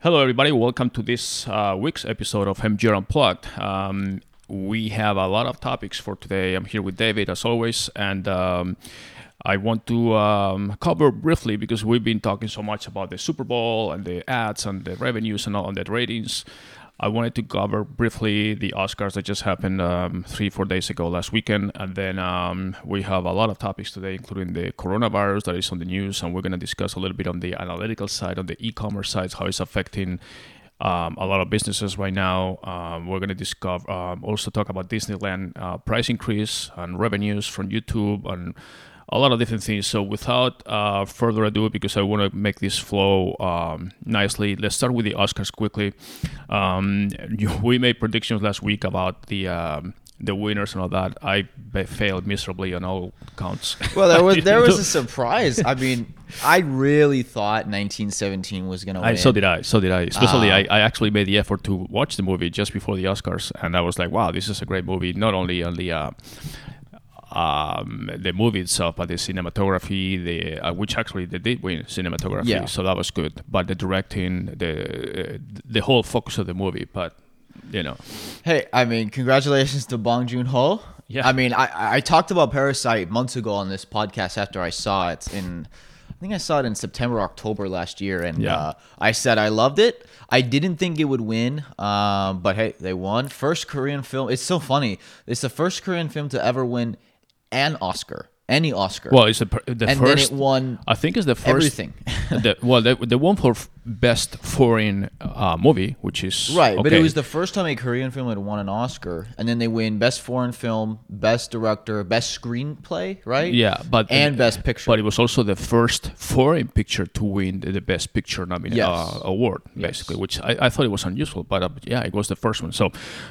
Hello, everybody. Welcome to this uh, week's episode of MGR Unplugged. Um, we have a lot of topics for today. I'm here with David, as always, and um, I want to um, cover briefly because we've been talking so much about the Super Bowl and the ads and the revenues and all and the ratings. I wanted to cover briefly the Oscars that just happened um, three, four days ago last weekend. And then um, we have a lot of topics today, including the coronavirus that is on the news. And we're going to discuss a little bit on the analytical side, on the e commerce side, how it's affecting um, a lot of businesses right now. Um, we're going to discover um, also talk about Disneyland uh, price increase and revenues from YouTube and a lot of different things. So without uh, further ado, because I want to make this flow um, nicely, let's start with the Oscars quickly. Um, we made predictions last week about the um, the winners and all that. I failed miserably on all counts. Well, there was there was a surprise. I mean, I really thought 1917 was gonna win. I, so did I. So did I. Especially, uh, I, I actually made the effort to watch the movie just before the Oscars, and I was like, wow, this is a great movie. Not only on the uh, um, the movie itself, but the cinematography, the uh, which actually they did win cinematography, yeah. so that was good. But the directing, the uh, the whole focus of the movie, but you know. Hey, I mean, congratulations to Bong Joon Ho. Yeah. I mean, I I talked about Parasite months ago on this podcast after I saw it in. I think I saw it in September, October last year, and yeah. uh, I said I loved it. I didn't think it would win, um, but hey, they won. First Korean film. It's so funny. It's the first Korean film to ever win an Oscar, any Oscar. Well, it's the, the and first. then it won. I think it's the first everything. the, well, the, the one for best foreign uh, movie, which is right, okay. but it was the first time a Korean film had won an Oscar, and then they win best foreign film, best director, best screenplay, right? Yeah, but and uh, best picture. But it was also the first foreign picture to win the best picture nomination yes. uh, award, basically, yes. which I, I, thought it was unusual, but uh, yeah, it was the first one. So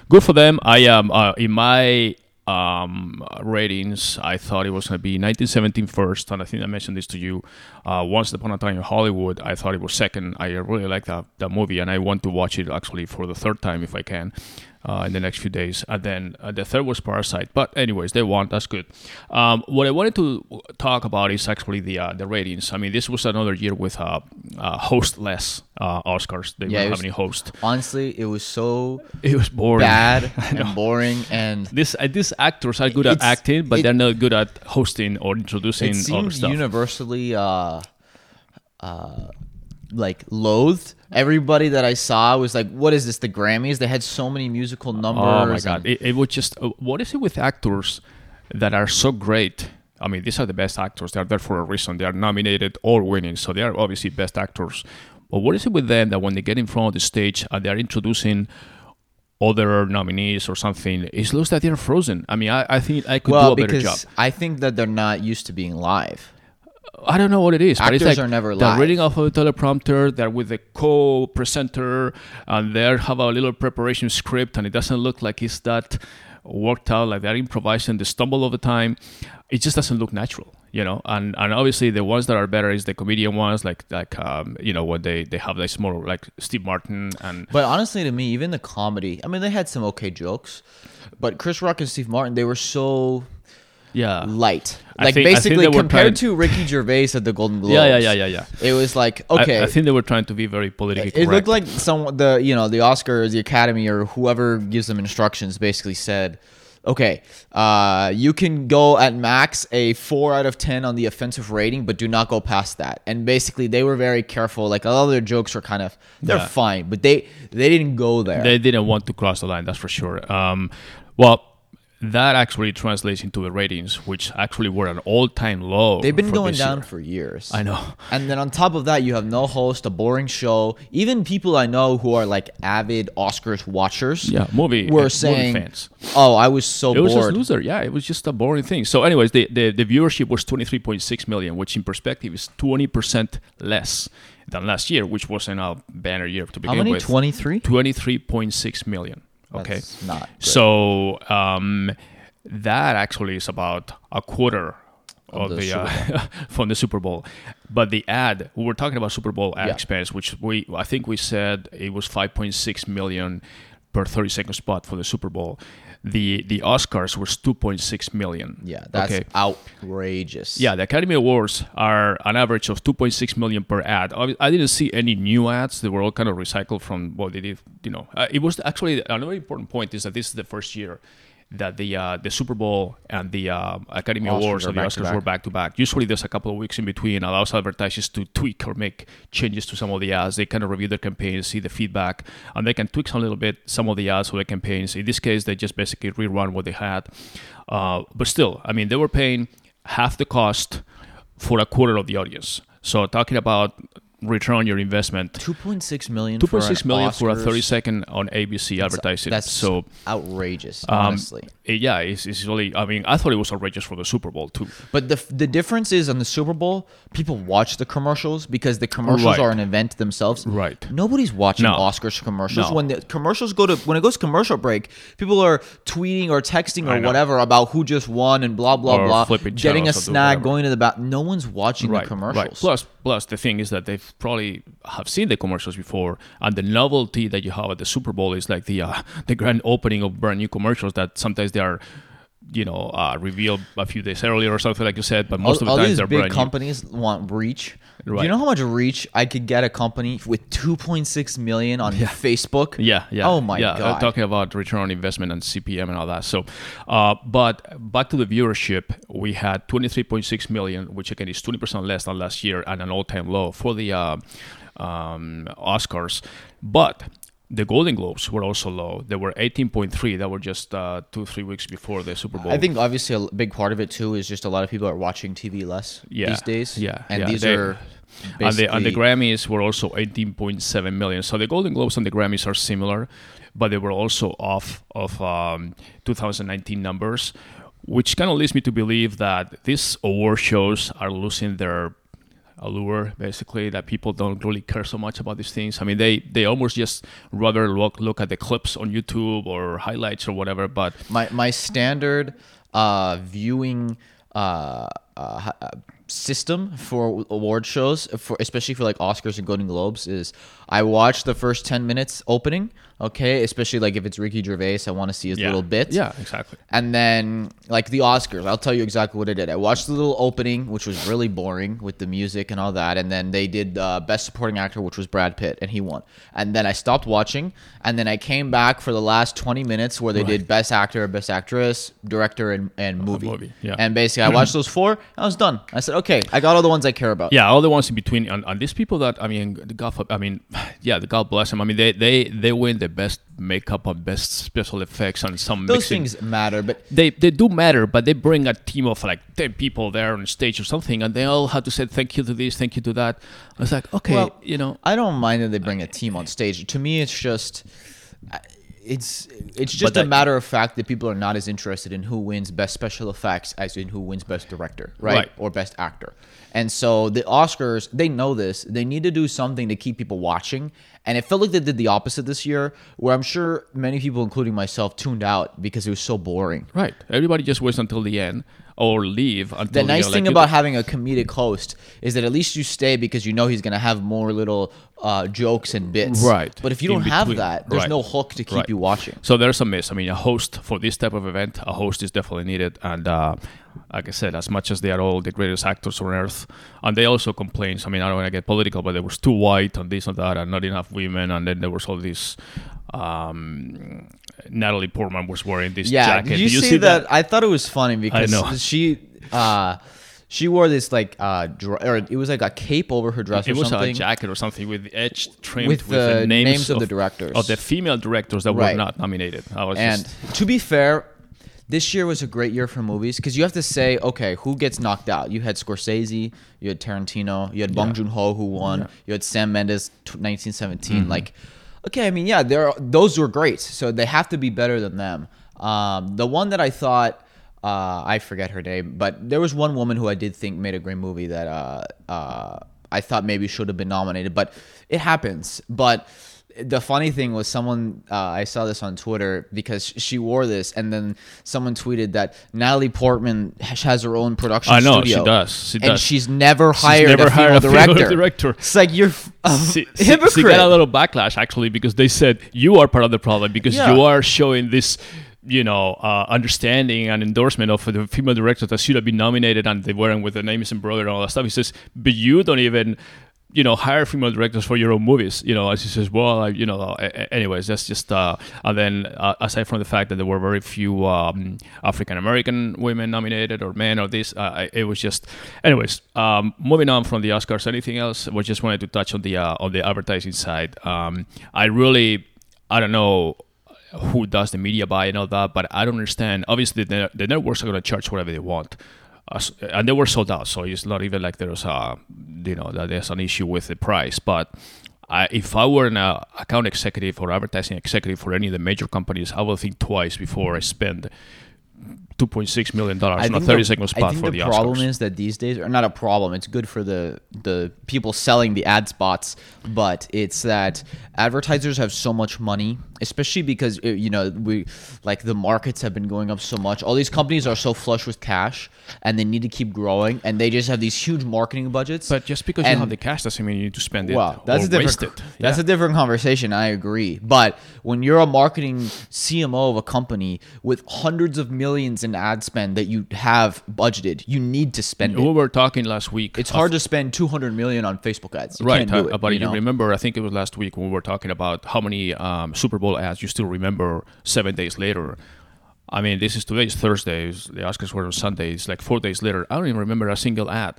good for them. I am um, in my um, ratings, I thought it was going to be 1917 first, and I think I mentioned this to you. Uh, Once Upon a Time in Hollywood, I thought it was second. I really like that, that movie, and I want to watch it actually for the third time if I can uh, in the next few days. And then uh, the third was Parasite. But anyways, they won. That's good. Um, what I wanted to talk about is actually the uh, the ratings. I mean, this was another year with uh, uh, hostless uh, Oscars. They yeah, didn't have any host. Honestly, it was so it was boring, bad and boring. And this these actors are good at acting, but it, they're not good at hosting or introducing. It seems universally like loathed. Everybody that I saw was like, "What is this? The Grammys? They had so many musical numbers." Oh my god! It, it was just uh, what is it with actors that are so great? I mean, these are the best actors. They are there for a reason. They are nominated or winning, so they are obviously best actors. But what is it with them that when they get in front of the stage and they are introducing other nominees or something, it looks that they're frozen. I mean, I, I think I could well, do a better job. I think that they're not used to being live. I don't know what it is. Actors but it's like are never they're reading off of a teleprompter. They're with the co-presenter, and they have a little preparation script, and it doesn't look like it's that worked out. Like they're improvising, they stumble all the time. It just doesn't look natural, you know. And and obviously the ones that are better is the comedian ones, like like um, you know when they they have this more like Steve Martin and. But honestly, to me, even the comedy. I mean, they had some okay jokes, but Chris Rock and Steve Martin, they were so yeah light. Like think, basically compared to Ricky Gervais at the Golden Globes. Yeah, yeah, yeah, yeah, yeah. It was like okay. I, think they were trying to be very politically. It, it looked like some the you know the Oscars, the Academy, or whoever gives them instructions basically said. Okay, uh, you can go at max a four out of ten on the offensive rating, but do not go past that. And basically, they were very careful. Like a lot of their jokes were kind of they're yeah. fine, but they they didn't go there. They didn't want to cross the line. That's for sure. Um, well, that actually translates into the ratings, which actually were an all-time low. They've been going down year. for years. I know. And then on top of that, you have no host, a boring show. Even people I know who are like avid Oscars watchers, yeah, movie were eh, saying, movie fans. "Oh, I was so it bored." It was just loser. Yeah, it was just a boring thing. So, anyways, the the, the viewership was 23.6 million, which in perspective is 20 percent less than last year, which wasn't a banner year to begin with. How many? with. 23. 23.6 million. Okay, That's not good. so um, that actually is about a quarter of, of the, the uh, from the Super Bowl. But the ad we were talking about Super Bowl ad yeah. expense, which we I think we said it was 5.6 million per 30 second spot for the Super Bowl. The the Oscars was 2.6 million. Yeah, that's okay. outrageous. Yeah, the Academy Awards are an average of 2.6 million per ad. I didn't see any new ads; they were all kind of recycled from what they did. You know, uh, it was actually another important point is that this is the first year that the uh, the Super Bowl and the uh, Academy Oscars Awards or the Oscars were back to back. Usually, there's a couple of weeks in between. Allows advertisers to tweak or make changes to some of the ads. They kind of review their campaigns, see the feedback, and they can tweak a little bit some of the ads for the campaigns. In this case, they just basically rerun what they had. Uh, but still, I mean, they were paying half the cost for a quarter of the audience. So talking about return on your investment. 2.6 million 2.6 million for a 30 second on ABC that's, advertising. That's so outrageous, um, honestly. Yeah, it's, it's really I mean, I thought it was outrageous for the Super Bowl too. But the the difference is on the Super Bowl, people watch the commercials because the commercials right. are an event themselves. Right. Nobody's watching no. Oscars commercials. No. When the commercials go to when it goes commercial break, people are tweeting or texting or whatever about who just won and blah blah or blah. Getting a snack, going to the bath. No one's watching right. the commercials. Right. Plus plus the thing is that they've probably have seen the commercials before, and the novelty that you have at the Super Bowl is like the uh, the grand opening of brand new commercials that sometimes they are you know uh, revealed a few days earlier or something like you said but most all, of the all times these they're big companies new. want reach right. do you know how much reach i could get a company with 2.6 million on yeah. facebook yeah yeah oh my yeah. god talking about return on investment and cpm and all that so uh, but back to the viewership we had 23.6 million which again is 20% less than last year and an all-time low for the uh, um, oscars but the Golden Globes were also low. They were 18.3. That were just uh, two, three weeks before the Super Bowl. I think obviously a big part of it too is just a lot of people are watching TV less yeah. these days. Yeah, and yeah. these they, are. And the, and the Grammys were also 18.7 million. So the Golden Globes and the Grammys are similar, but they were also off of um, 2019 numbers, which kind of leads me to believe that these award shows are losing their allure basically that people don't really care so much about these things. I mean they they almost just rather look look at the clips on youtube or highlights or whatever but my my standard uh viewing uh, uh, uh system for award shows for especially for like oscars and golden globes is i watch the first 10 minutes opening okay? Especially like if it's Ricky Gervais, I want to see his yeah. little bits. Yeah, exactly. And then like the Oscars, I'll tell you exactly what I did. I watched the little opening, which was really boring with the music and all that, and then they did uh, Best Supporting Actor, which was Brad Pitt, and he won. And then I stopped watching, and then I came back for the last 20 minutes where they right. did Best Actor, Best Actress, Director, and, and movie. movie. Yeah. And basically, I watched those four. I was done. I said, okay, I got all the ones I care about. Yeah, all the ones in between. And, and these people that I mean, the God, I mean, yeah, the God bless them. I mean, they they they win the best makeup on best special effects and some those mixing. things matter but they they do matter but they bring a team of like 10 people there on stage or something and they all have to say thank you to this thank you to that. I was like okay well, you know. I don't mind that they bring a team on stage. To me it's just it's it's just that, a matter of fact that people are not as interested in who wins best special effects as in who wins best director, right? right? Or best actor. And so the Oscars, they know this. They need to do something to keep people watching. And it felt like they did the opposite this year, where I'm sure many people, including myself, tuned out because it was so boring. Right. Everybody just waits until the end or leave. the nice thing about having a comedic host is that at least you stay because you know he's gonna have more little uh, jokes and bits. Right. But if you don't have that, there's right. no hook to keep right. you watching. So there's a miss. I mean, a host for this type of event, a host is definitely needed. And uh, like I said, as much as they are all the greatest actors on earth, and they also complain. I mean, I don't want to get political, but there was too white and this and that, and not enough women, and then there was all this um, Natalie Portman was wearing this yeah, jacket. Did you, Did you see, see that? that? I thought it was funny because she uh, she wore this like uh dr- or it was like a cape over her dress. It was something. a jacket or something with edge trimmed with, with the, the names, names, of, the directors of the female directors that right. were not nominated. and just... to be fair, this year was a great year for movies because you have to say, okay, who gets knocked out? You had Scorsese, you had Tarantino, you had Bong Joon Ho who won, yeah. you had Sam Mendes, 1917. Mm-hmm. Like okay, I mean, yeah, there those were great. So they have to be better than them. Um, the one that I thought uh, I forget her name, but there was one woman who I did think made a great movie that uh, uh, I thought maybe should have been nominated, but it happens. But the funny thing was someone uh, I saw this on Twitter because she wore this, and then someone tweeted that Natalie Portman has her own production. I know studio, she does. She and does. she's never She's hired never a female hired a female director. director. It's like you're a she, she- hypocrite. she got a little backlash actually because they said you are part of the problem because Yeah. you are showing this you know uh, understanding and endorsement of the female directors that should have been nominated and they weren't with the names and brother and all that stuff he says but you don't even you know hire female directors for your own movies you know as he says well I, you know anyways that's just uh, and then uh, aside from the fact that there were very few um, african american women nominated or men or this uh, it was just anyways um, moving on from the oscars anything else? We just wanted to touch on the uh, on the advertising side. Um, i really i don't know who does the media buy and all that, but I don't understand. Obviously, the, the networks are going to charge whatever they want, and they were sold out, so it's not even like there's a you know that there's an issue with the price. But I, if I were an uh, account executive or advertising executive for any of the major companies, I will think twice before I spend. Two point six million dollars on a thirty the- second I think for the the, problem Oscars. is that these days, or not a problem, it's good for the the people selling the ad spots, but it's that advertisers have so much money, especially because uh, you know we like the markets have been going up so much. All these companies are so flush with cash, and they need to keep growing, and they just have these huge marketing budgets. but just because you have the cash doesn't mean you need to spend it. Well, that's a different. That's Yeah. a different conversation. I agree. But when you're a marketing CMO of a company with hundreds of millions in ad spend that you have budgeted, you need to spend we it. were talking last week. It's of- hard to spend 200 million on Facebook ads. You right Can't do uh, it, but you know? remember i think it was last week when we were talking about how many um, super bowl ads you still remember seven days later i mean this is today's thursday the oscars were on sunday it's like four days later i don't even remember a single ad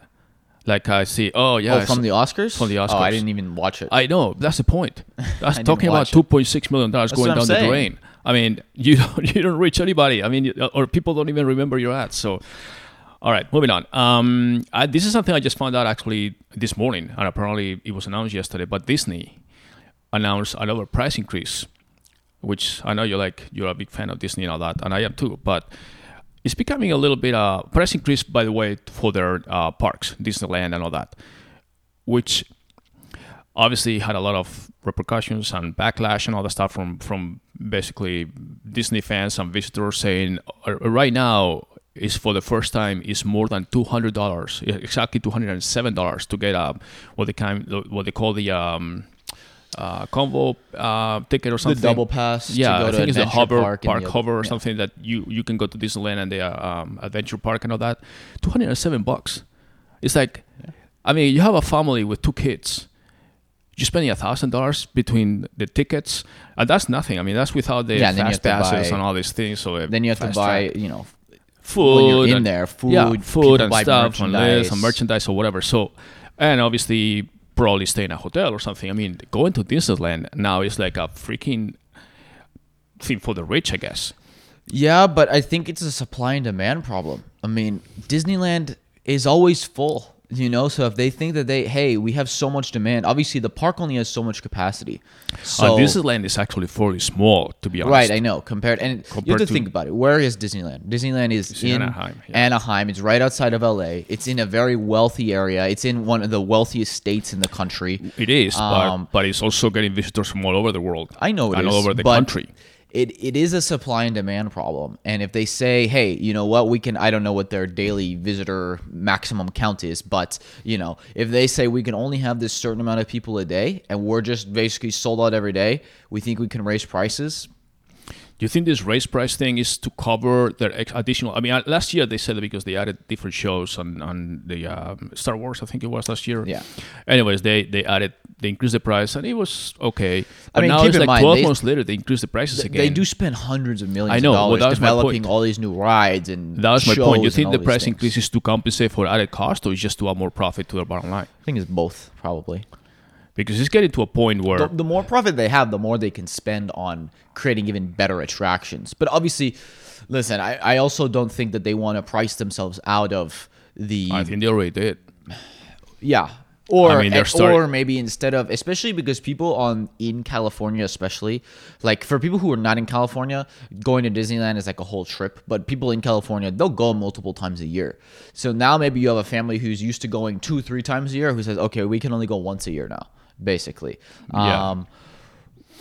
like i see oh yeah Oh, from the Oscars. from the Oscars. Oh, I didn't even watch it. i know that's the point that's talking about 2.6 million dollars going down I'm the drain i mean you don't you don't reach anybody i mean or people don't even remember your ads so all right, moving on. Um, I, this is something I just found out actually this morning, and apparently it was announced yesterday. But Disney announced another price increase, which I know you're like you're a big fan of Disney and all that, and I am too. But it's becoming a little bit uh price increase, by the way, for their uh, parks, Disneyland and all that, which obviously had a lot of repercussions and backlash and all the stuff from from basically Disney fans and visitors saying uh, right now is for the first time is more than two hundred dollars, exactly two hundred and seven dollars to get a what they kind what they call the um, uh, combo uh, ticket or something. the double pass. Yeah, to go I to think it's the hopper park, park, the- hopper or yeah. something that you you can go to Disneyland and the uh, um, adventure park and all that. Two hundred and seven bucks. It's like, I mean, you have a family with two kids. You're spending a thousand dollars between the tickets, and that's nothing. I mean, that's without the Yeah, and then you fast passes buy- and all these things. So uh, Then you have to buy, track. you know, food when you're in there, food, yeah, food and stuff, and this and merchandise or whatever. So, and obviously, probably stay in a hotel or something. I mean, going to Disneyland now is like a freaking thing for the rich, I guess. Yeah, but I think it's a supply and demand problem. I mean, Disneyland is always full, you know. So if they think that they, hey, we have so much demand, obviously the park only has so much capacity. So uh, Disneyland is actually fairly small, to be honest. right, I know. Compared, and you have to, to- think about it. Where is Disneyland? Disneyland is in Anaheim, yeah. Anaheim. It's right outside of LA. It's in a very wealthy area. It's in one of the wealthiest states in the country. It is, Um, but, but it's also getting visitors from all over the world. I know it and is, all over the country. It it is a supply and demand problem. And if they say, hey, you know what, we can I don't know what their daily visitor maximum count is, but you know, if they say we can only have this certain amount of people a day and we're just basically sold out every day, we think we can raise prices. Do you think this raise price thing is to cover their additional? I mean, uh, last year they said that because they added different shows on, on the um, Star Wars, I think it was last year. Yeah. Anyways, they they added they increased the price and it was okay. But mean, now keep it's in like mind, twelve they- months later they increased the prices again. They do spend hundreds of millions I know, of dollars developing all these new rides and That was my point. You think the price things. increase is to compensate for added cost, or is just to add more profit to their bottom line? I think it's both, probably. Because it's getting to a point where the, the more profit they have, the more they can spend on creating even better attractions. But obviously, listen, I, I also don't think that they want to price themselves out of the I think they already did. yeah. Or I mean, start- or maybe instead of especially because people on in California especially like for people who are not in California going to Disneyland is like a whole trip but people in California they'll go multiple times a year so now maybe you have a family who's used to going two three times a year who says okay we can only go once a year now basically yeah. Um,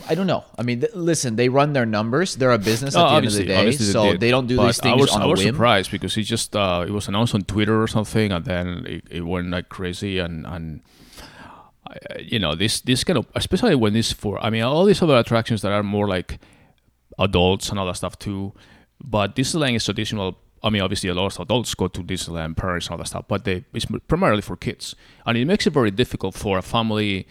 I don't know. I mean, th- listen, they run their numbers. They're a business at oh, the end of the day, so they, they, don't do these things I was, on I was whim. surprised because it just uh, it was announced on Twitter or something, and then it, it went like crazy, and and uh, you know this this kind of especially when this for I mean all these other attractions that are more like adults and all that stuff too, but Disneyland is traditional. I mean, obviously, a lot of adults go to Disneyland, parents, and all that stuff, but they it's primarily for kids, and it makes it very difficult for a family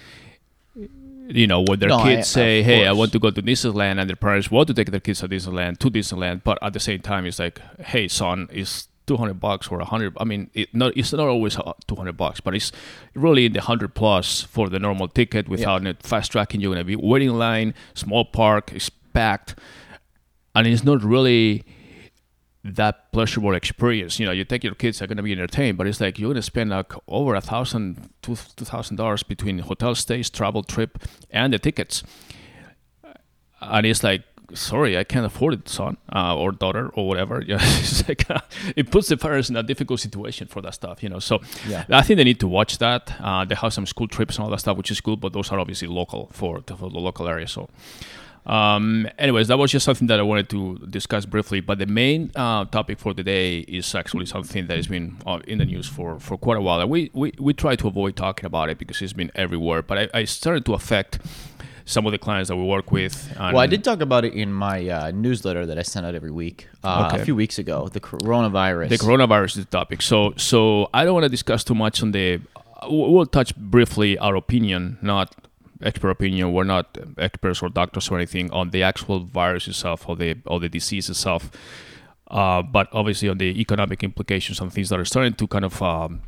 you know, when their no, kids I, say, "Hey, course. I want to go to Disneyland," and their parents want to take their kids to Disneyland, to Disneyland, but at the same time, it's like, "Hey, son, it's 200 bucks or 100 i mean it not, it's not always uh, 200 bucks but it's really in the 100 plus for the normal ticket without yeah. fast tracking you're going to be waiting line small park it's packed and it's not really that pleasurable experience. You know, you take your kids, they're going to be entertained, but it's like you're going to spend like over a thousand, two thousand dollars between hotel stays, travel trip, and the tickets. And it's like, sorry, I can't afford it, son uh, or daughter or whatever. Yeah, it's like uh, it puts the parents in a difficult situation for that stuff. You know, so yeah. I think they need to watch that. Uh, they have some school trips and all that stuff, which is good, but those are obviously local for, for the local area. So um, anyways, that was just something that I wanted to discuss briefly. But the main uh, topic for today is actually something that has been uh, in the news for, for quite a while. And we, we, we try to avoid talking about it because it's been everywhere. But I, I started to affect some of the clients that we work with. well, I did talk about it in my uh, newsletter that I send out every week uh, okay. a few weeks ago. The coronavirus. The coronavirus is the topic. So so I don't want to discuss too much on the. We'll touch briefly our opinion, not expert opinion. We're not experts or doctors or anything on the actual virus itself or the or the disease itself. Uh, but obviously on the economic implications and things that are starting to kind of um,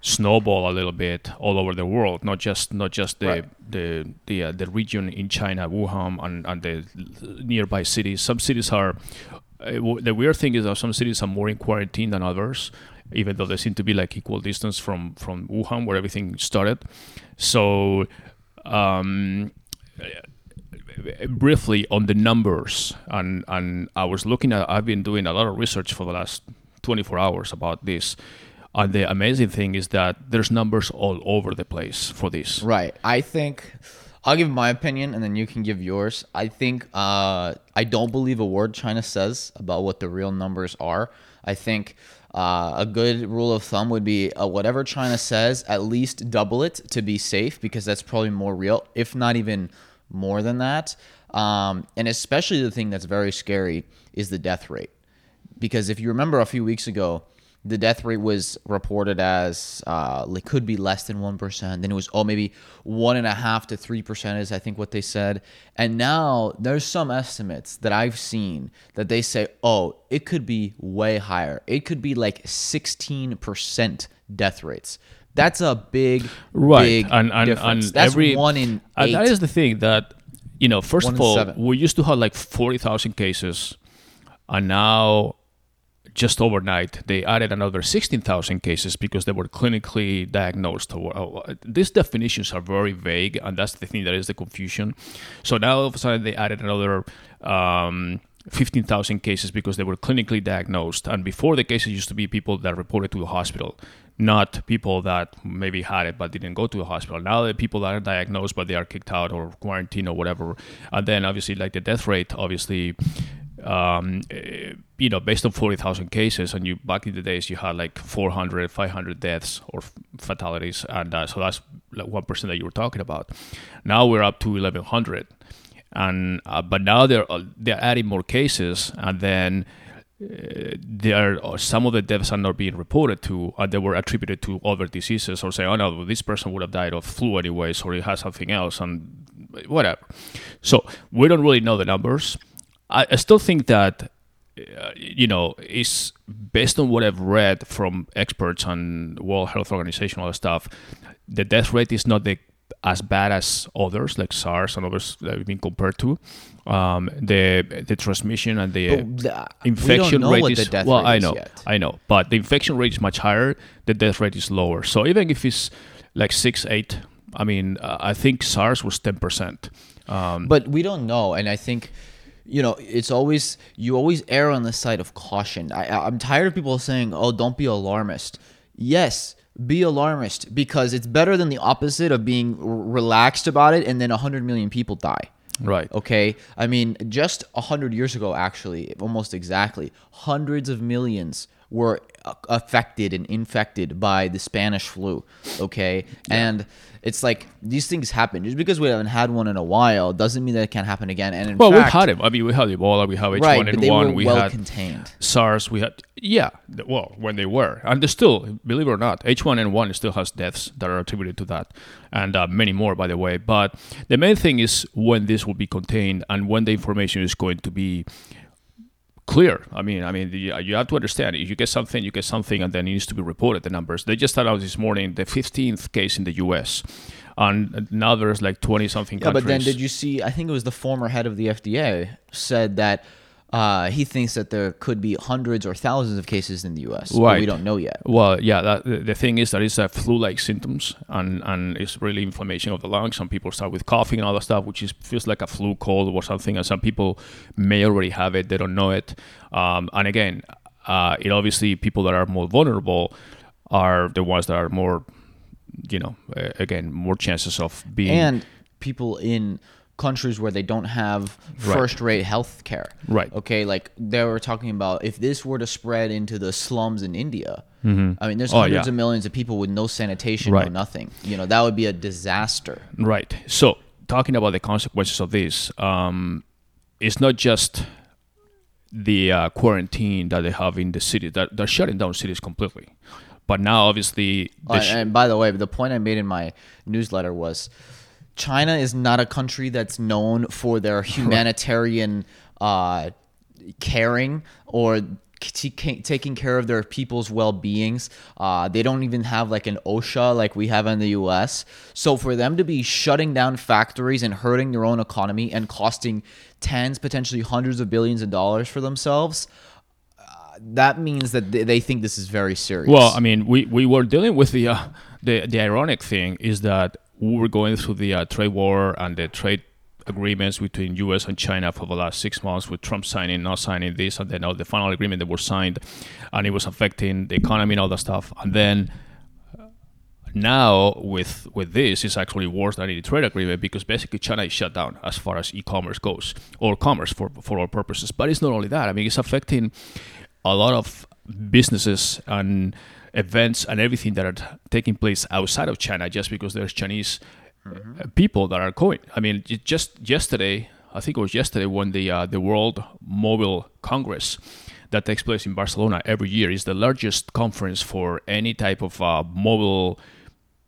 snowball a little bit all over the world, not just not just the right. the the, uh, the region in China, Wuhan, and, and the nearby cities. Some cities are. Uh, the weird thing is that some cities are more in quarantine than others, even though they seem to be like equal distance from from Wuhan, where everything started. So um, briefly on the numbers, and and I was looking at. I've been doing a lot of research for the last 24 hours about this. And the amazing thing is that there's numbers all over the place for this. Right. I think I'll give my opinion and then you can give yours. I think uh, I don't believe a word China says about what the real numbers are. I think uh, a good rule of thumb would be uh, whatever China says, at least double it to be safe because that's probably more real, if not even more than that. Um, and especially the thing that's very scary is the death rate. Because if you remember a few weeks ago, the death rate was reported as uh, it could be less than 1%. Then it was, oh, maybe 1.5 to 3% is, I think, what they said. And now there's some estimates that I've seen that they say, oh, it could be way higher. It could be like 16% death rates. That's a big, right. big and, and, difference. And That's every, one in eight. that is the thing that, you know, first one of all, seven. we used to have like 40,000 cases. And now just overnight, they added another 16,000 cases because they were clinically diagnosed. These definitions are very vague, and that's the thing that is the confusion. So now all of a sudden they added another um, 15,000 cases because they were clinically diagnosed. And before the cases used to be people that reported to the hospital, not people that maybe had it but didn't go to the hospital. Now the people that are diagnosed but they are kicked out or quarantined or whatever. And then obviously like the death rate obviously um, eh, you know, based on 40,000 cases, and you back in the days, you had like 400, 500 deaths or fatalities, and uh, so that's like one percent that you were talking about. Now we're up to 1,100, and uh, but now they're uh, they're adding more cases, and then uh, there are some of the deaths are not being reported to, and they were attributed to other diseases, or say, oh no, this person would have died of flu anyways, or he has something else, and whatever. So we don't really know the numbers I, I still think that uh, you know is based on what I've read from experts on World Health Organization, and all that stuff. The death rate is not the as bad as others like SARS and others that we've been compared to. Um, the the transmission and the, the infection rate is well, I know, I know, but the infection rate is much higher. The death rate is lower. So even if it's like six, eight. I mean, uh, I think SARS was ten percent. Um, but we don't know, and I think you know it's always you always err on the side of caution. I, I'm tired of people saying, "Oh, don't be alarmist." Yes, be alarmist because it's better than the opposite of being relaxed about it and then 100 million people die. Right. Okay. I mean, just 100 years ago, actually, almost exactly, hundreds of millions were affected and infected by the Spanish flu. Okay. Yeah. And it's like these things happen. Just because we haven't had one in a while doesn't mean that it can't happen again. And well, fact, we've had it. I mean, we had Ebola, we have H1N1, we well had contained. SARS, we had yeah. Well, when they were, and they still, believe it or not, H1N1 still has deaths that are attributed to that, and uh, many more, by the way. But the main thing is when this will be contained and when the information is going to be clear. I mean, I mean, the, uh, you have to understand. If you get something, you get something, and then it needs to be reported. The numbers. They just announced this morning the 15th case in the U.S. And now there's like 20 something. Yeah, but then did you see? I think it was the former head of the FDA said that uh, he thinks that there could be hundreds or thousands of cases in the U.S. Right. we don't know yet. Well, yeah. That, the thing is that it's a flu-like symptoms, and and it's really inflammation of the lungs. Some people start with coughing and other stuff, which is feels like a flu cold or something. And some people may already have it; they don't know it. Um, and again, uh, it obviously people that are more vulnerable are the ones that are more, you know, again, more chances of being and people in countries where they don't have first rate health care. Right. Okay, like they were talking about if this were to spread into the slums in India, mm-hmm. I mean, there's oh, hundreds yeah. of millions of people with no sanitation, right. no nothing. You know, that would be a disaster. Right. So, talking about the consequences of this, um, it's not just the uh, quarantine that they have in the city, that they're shutting down cities completely. But now, obviously. Uh, and by the way, the point I made in my newsletter was China is not a country that's known for their humanitarian uh, caring or taking care of their people's well-beings. Uh, they don't even have like an osha like we have in the us so for them to be shutting down factories and hurting their own economy and costing tens potentially hundreds of billions of dollars for themselves uh, that means that they think this is very serious. Well i mean we, we were dealing with the uh, the, the ironic thing is that we were going through the uh, trade war and the trade agreements between U.S. and China for the last six months, with Trump signing, not signing this, and then now the final agreement that was signed, and it was affecting the economy and all that stuff. And then uh, now with with this, it's actually worse than any trade agreement because basically China is shut down as far as e-commerce goes or commerce for for all purposes. But it's not only that. I mean, it's affecting a lot of businesses and events and everything that are taking place outside of China just because there's Chinese mm-hmm. people that are going. I mean, just yesterday, I think it was yesterday when the uh, the World Mobile Congress that takes place in Barcelona every year is the largest conference for any type of uh, mobile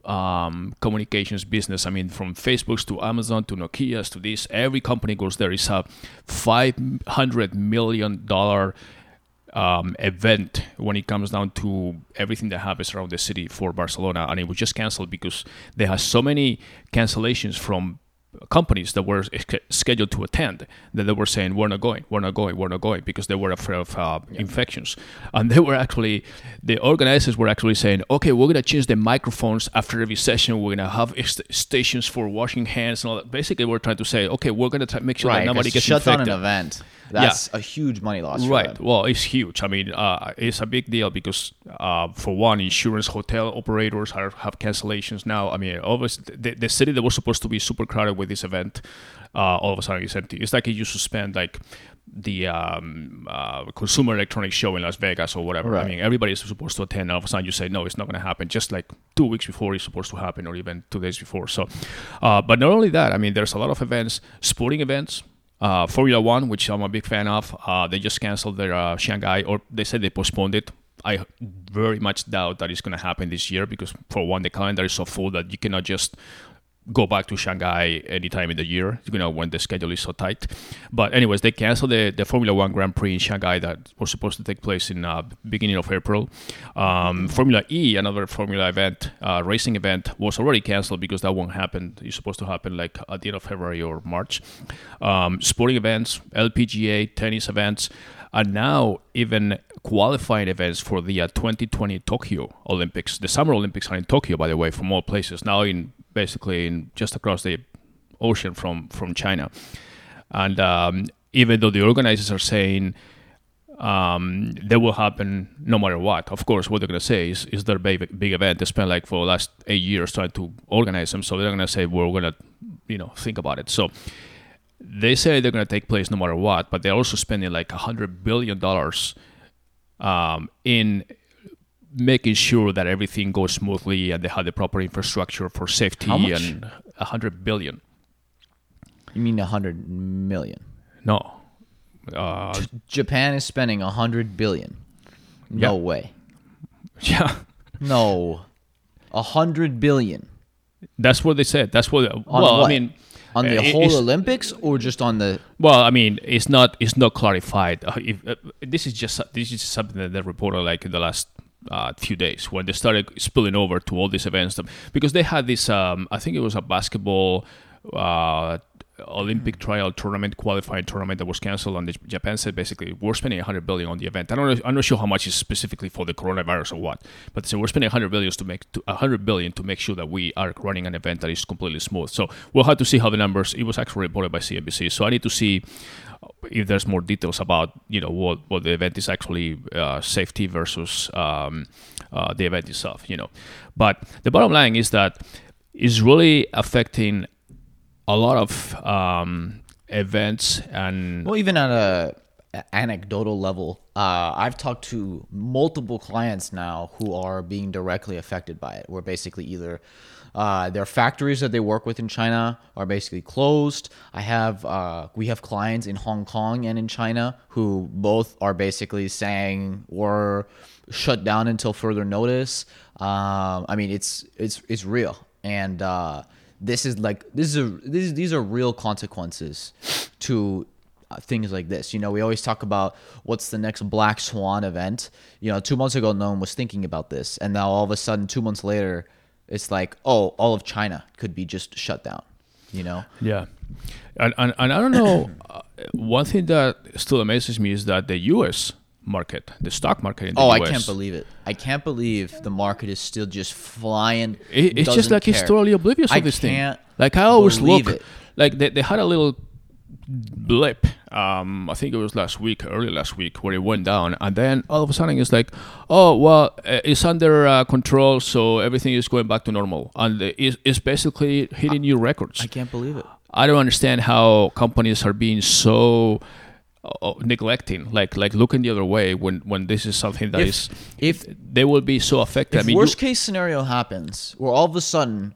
um, communications business. I mean, from Facebooks to Amazon to Nokia's to this, every company goes there. It's a five hundred million dollar um, event when it comes down to everything that happens around the city for Barcelona, and it was just canceled because they had so many cancellations from companies that were scheduled to attend that they were saying we're not going we're not going we're not going because they were afraid of uh, yeah. infections. And they were actually the organizers were actually saying okay we're going to change the microphones after every session. We're going to have stations for washing hands and all that. Basically we're trying to say okay we're going to make sure right, that nobody gets shut infected. down an event that's yeah. a huge money loss. right. Well, it's huge. I mean, uh, it's a big deal because, uh, for one, insurance hotel operators are, have cancellations now. I mean, obviously, the, the city that was supposed to be super crowded with this event, uh, all of a sudden is empty. It's like it used to spend like the um, uh, consumer electronics show in Las Vegas or whatever. Right. I mean, everybody is supposed to attend. All of a sudden, you say no, it's not going to happen. Just like two weeks before it's supposed to happen, or even two days before. So, uh, but not only that. I mean, there's a lot of events, sporting events. Uh, Formula One, which I'm a big fan of, uh, they just canceled their uh, Shanghai, or they said they postponed it. I very much doubt that it's going to happen this year because, for one, the calendar is so full that you cannot just go back to Shanghai anytime in the year, you know, when the schedule is so tight. But anyways, they canceled the, the Formula One Grand Prix in Shanghai that was supposed to take place in uh, beginning of April. Um, Formula E, another Formula event, uh, racing event, was already canceled because that won't happen. It's supposed to happen like at the end of February or March. Um, sporting events, LPGA, tennis events, and now even qualifying events for the uh, 2020 Tokyo Olympics, the Summer Olympics are in Tokyo, by the way, from all places. Now in basically in just across the ocean from from China, and um, even though the organizers are saying um, they will happen no matter what. Of course, what they're going to say is, is their big, big event. They spent like for the last eight years trying to organize them, so they're going to say we're going to, you know, think about it. So they say they're going to take place no matter what, but they're also spending like a hundred billion dollars um, in making sure that everything goes smoothly and they have the proper infrastructure for safety and a hundred billion. You mean a hundred million? No, uh, Japan is spending a hundred billion. No yeah. way. Yeah. No. A hundred billion. That's what they said. That's what. On well, what? I mean, on the uh, whole Olympics or just on the? Well, I mean, it's not. It's not clarified. Uh, if, uh, this is just this is something that they reported like in the last uh, few days when they started spilling over to all these events because they had this. Um, I think it was a basketball uh, Olympic trial tournament, qualifying tournament that was canceled, and Japan said basically we're spending 100 billion on the event. I don't know, I'm not sure how much is specifically for the coronavirus or what, but so we're spending 100 billion to make 100 billion to make sure that we are running an event that is completely smooth. So we'll have to see how the numbers. It was actually reported by CNBC, so I need to see if there's more details about you know what what the event is actually uh, safety versus um, uh, the event itself. You know, but the bottom line is that is really affecting a lot of um, events and well, even at a anecdotal level, uh, I've talked to multiple clients now who are being directly affected by it. Where basically either uh, their factories that they work with in China are basically closed. I have uh, we have clients in Hong Kong and in China who both are basically saying we're shut down until further notice. Um, I mean, it's it's it's real, and uh, this is like this is a this, these are real consequences to uh, things like this. You know, we always talk about what's the next black swan event. You know, two months ago, no one was thinking about this, and now all of a sudden, two months later, it's like, oh, all of China could be just shut down. You know? Yeah, and and, and I don't know. uh, one thing that still amazes me is that the U.S market, the stock market in the U.S. oh, US. I can't believe it. I can't believe the market is still just flying. It, it's just like care. he's totally oblivious of this thing. Like I always look, it. like they, they had a little blip. Um, I think it was last week, early last week, where it went down, and then all of a sudden it's like, oh well, uh, it's under uh, control, so everything is going back to normal, and it's, it's basically hitting new records. I can't believe it. I don't understand how companies are being so uh, neglecting, like like looking the other way when when this is something that if, is if they will be so affected. If I mean, worst case scenario happens, where all of a sudden,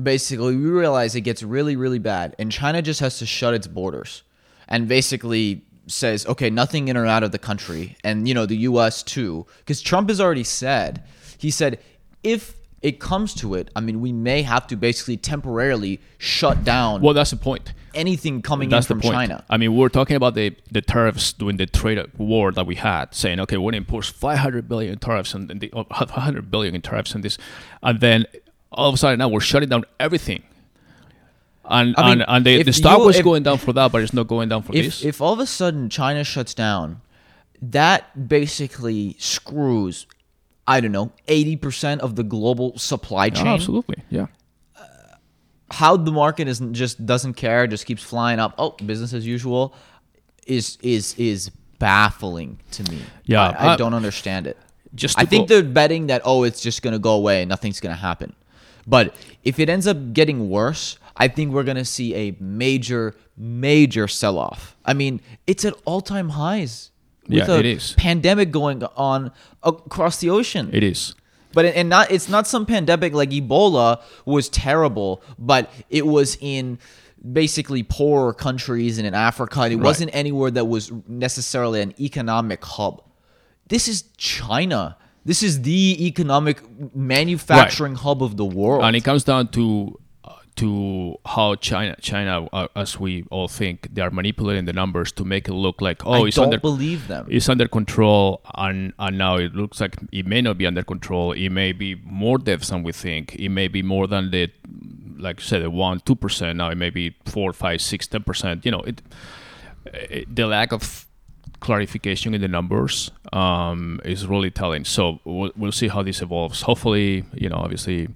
basically, we realize it gets really really bad, and China just has to shut its borders, and basically says, okay, nothing in or out of the country, and you know the U.S. too, because Trump has already said, he said, if it comes to it, I mean, we may have to basically temporarily shut down. Well, that's the point. Anything coming that's in from China. I mean, we're talking about the, the tariffs during the trade war that we had, saying, okay, we're going to impose 500 billion tariffs and, the, 500 billion in tariffs and this, and then all of a sudden now we're shutting down everything. And I mean, and, and the, the stock you, was if, going down for that, but it's not going down for if, this. If all of a sudden China shuts down, that basically screws I don't know, 80% of the global supply chain. absolutely. Yeah. Uh, how the market isn't just doesn't care, just keeps flying up. Oh, business as usual is is is baffling to me. Yeah. I, I uh, don't understand it. Just I think they're betting that oh, it's just gonna go away nothing's gonna happen. But if it ends up getting worse, I think we're gonna see a major, major sell off. I mean, it's at all time highs with yeah, a it is. pandemic going on across the ocean. It is. But and not it's not some pandemic like Ebola was terrible, but it was in basically poorer countries and in Africa. It right. wasn't anywhere that was necessarily an economic hub. This is China. This is the economic manufacturing right. hub of the world. And it comes down to to how China, China, uh, as we all think, they are manipulating the numbers to make it look like oh, I it's don't under believe them. It's under control, and and now it looks like it may not be under control. It may be more deaths than we think. It may be more than the, like you said the one two percent. Now it may be four, five, six, ten percent. You know, it, it the lack of clarification in the numbers um, is really telling. So we'll, we'll see how this evolves. Hopefully, you know, obviously.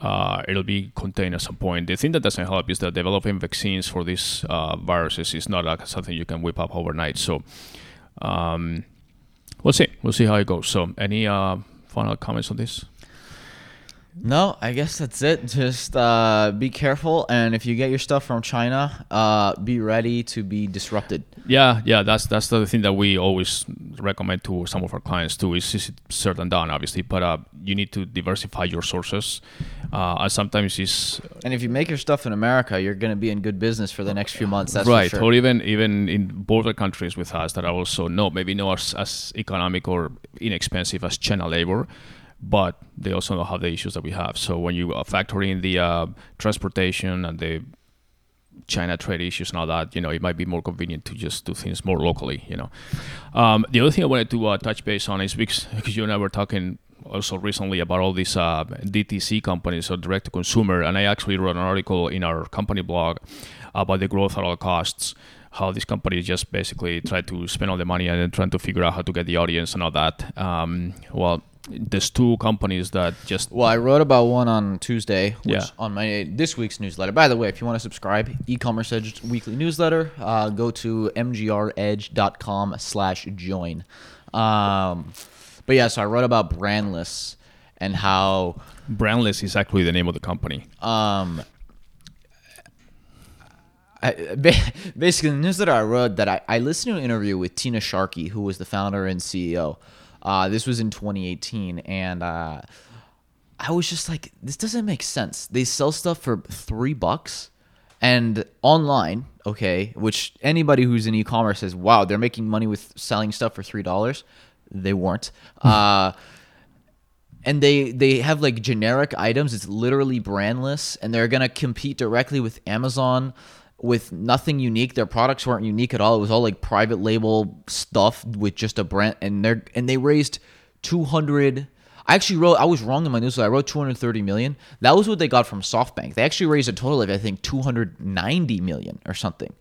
Uh, it'll be contained at some point. The thing that doesn't help is that developing vaccines for these uh, viruses is not like something you can whip up overnight. So um, we'll see. We'll see how it goes. So, any uh, final comments on this? No, I guess that's it. Just uh, be careful, and if you get your stuff from China, uh, be ready to be disrupted. Yeah, yeah, that's that's the thing that we always recommend to some of our clients too. Is, is certain done, obviously, but uh, you need to diversify your sources. Uh, and sometimes it's and if you make your stuff in America, you're going to be in good business for the next few months. That's right, sure. or even even in border countries with us that are also no maybe not as, as economic or inexpensive as China labor but they also know how the issues that we have. So when you uh, factor in the uh, transportation and the China trade issues and all that, you know, it might be more convenient to just do things more locally, you know. Um, the other thing I wanted to uh, touch base on is because, because you and I were talking also recently about all these uh, DTC companies, so direct to consumer, and I actually wrote an article in our company blog about the growth at all costs how these companies just basically try to spend all the money and then trying to figure out how to get the audience and all that. Um, well, there's two companies that just well i wrote about one on tuesday which yeah. on my this week's newsletter. By the way if you want to subscribe e-commerce edge weekly newsletter uh, go to mgredge.com slash join. Um, but yeah so i wrote about brandless and how brandless is actually the name of the company. Um, I, basically, the newsletter I wrote that I, I listened to an interview with Tina Sharkey, who was the founder and CEO uh, this was in 2018, and uh, I was just like, this doesn't make sense. They sell stuff for three bucks, and online, okay, which anybody who's in e-commerce says, wow, they're making money with selling stuff for three dollars. They weren't. uh, and they they have like generic items. It's literally brandless, and they're gonna compete directly with Amazon with nothing unique. Their products weren't unique at all. It was all like private label stuff with just a brand, and they and they raised two hundred. I actually wrote. I was wrong in my newsletter. I wrote 230 million. That was what they got from SoftBank. They actually raised a total of I think 290 million or something.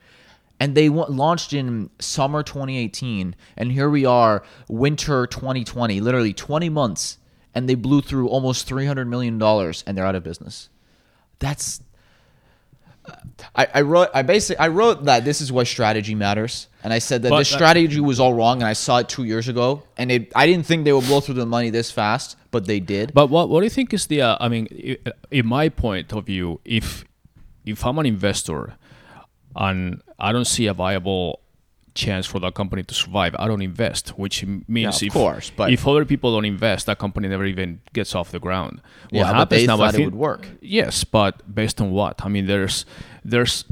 And they w- launched in summer 2018, and here we are, winter 2020. Literally 20 months, and they blew through almost 300 million dollars, and they're out of business. That's I, I wrote I basically I wrote that this is why strategy matters, and I said that but, this strategy was all wrong, and I saw it two years ago, and it, I didn't think they would blow through the money this fast, but they did. But what what do you think is the? Uh, I mean, in my point of view, if if I'm an investor, and I don't see a viable chance for that company to survive. I don't invest, which means yeah, if course, but if other people don't invest, that company never even gets off the ground. What yeah, happens but they now, thought think, it would work. Yes, but based on what? I mean, there's there's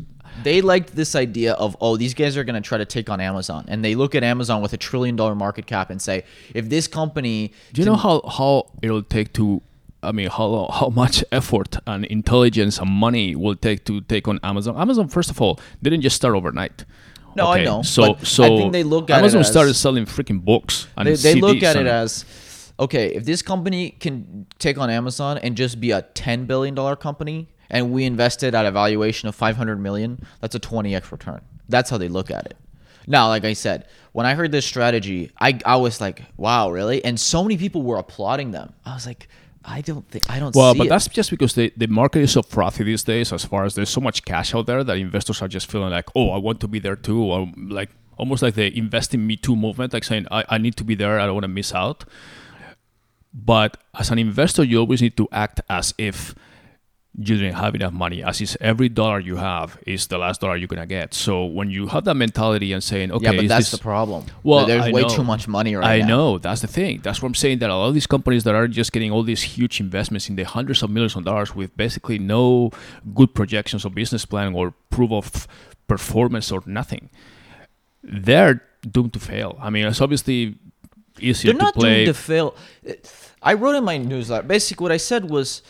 they liked this idea of oh these guys are going to try to take on amazon and they look at amazon with a trillion dollar market cap and say if this company do you know how how it'll take to I mean, how how much effort and intelligence and money will take to take on Amazon? Amazon, first of all, didn't just start overnight. No, okay. I know. So, so I think they look at Amazon it as, started selling freaking books. they, they look at it as okay. If this company can take on Amazon and just be a ten billion dollar company, and we invested at a valuation of five hundred million, that's a twenty x return. That's how they look at it. Now, like I said, when I heard this strategy, I I was like, wow, really? And so many people were applauding them. I was like, I don't think I don't. Well, but it. that's just because the, the market is so frothy these days. As far as there's so much cash out there that investors are just feeling like, oh, I want to be there too, or like almost like the invest in me too movement, like saying I, I need to be there. I don't want to miss out. But as an investor, you always need to act as if you didn't have enough money as is every dollar you have is the last dollar you're gonna get so when you have that mentality and saying okay yeah but that's this... the problem well there's I way know. too much money right now. I now. know that's the thing that's what I'm saying that a lot of these companies that are just getting all these huge investments in the hundreds of millions of dollars with basically no good projections or business plan or proof of performance or nothing they're doomed to fail I mean it's obviously easier to play. they're not doomed to fail I wrote in my newsletter basically what I said was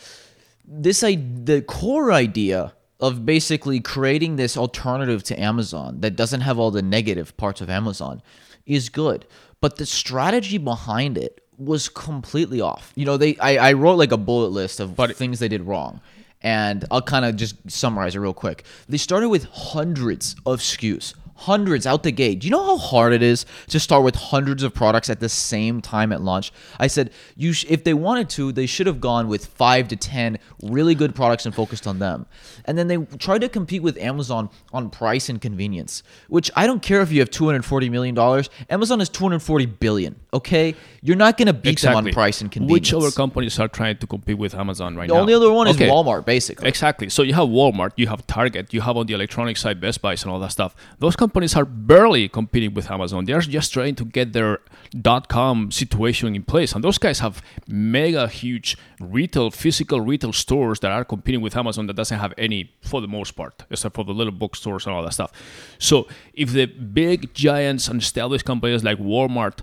this I, the core idea of basically creating this alternative to Amazon that doesn't have all the negative parts of Amazon is good. But the strategy behind it was completely off. You know, they I, I wrote like a bullet list of but things they did wrong. And I'll kind of just summarize it real quick. They started with hundreds of SKUs, hundreds out the gate. Do you know how hard it is to start with hundreds of products at the same time at launch? I said, you sh- if they wanted to, they should have gone with five to ten really good products and focused on them. And then they tried to compete with Amazon on price and convenience, which I don't care if you have two hundred forty million dollars. Amazon is two hundred forty billion. Okay, you're not going to beat exactly. them on price and convenience. Which other companies are trying to compete with Amazon right the now? The only other one okay. is Walmart, basically. Exactly. So you have Walmart, you have Target, you have on the electronic side Best Buys and all that stuff. Those companies are barely competing with Amazon. They're just trying to get their dot com situation in place. And those guys have mega huge retail, physical retail stores that are competing with Amazon that doesn't have any for the most part, except for the little bookstores and all that stuff. So if the big giants and established companies like Walmart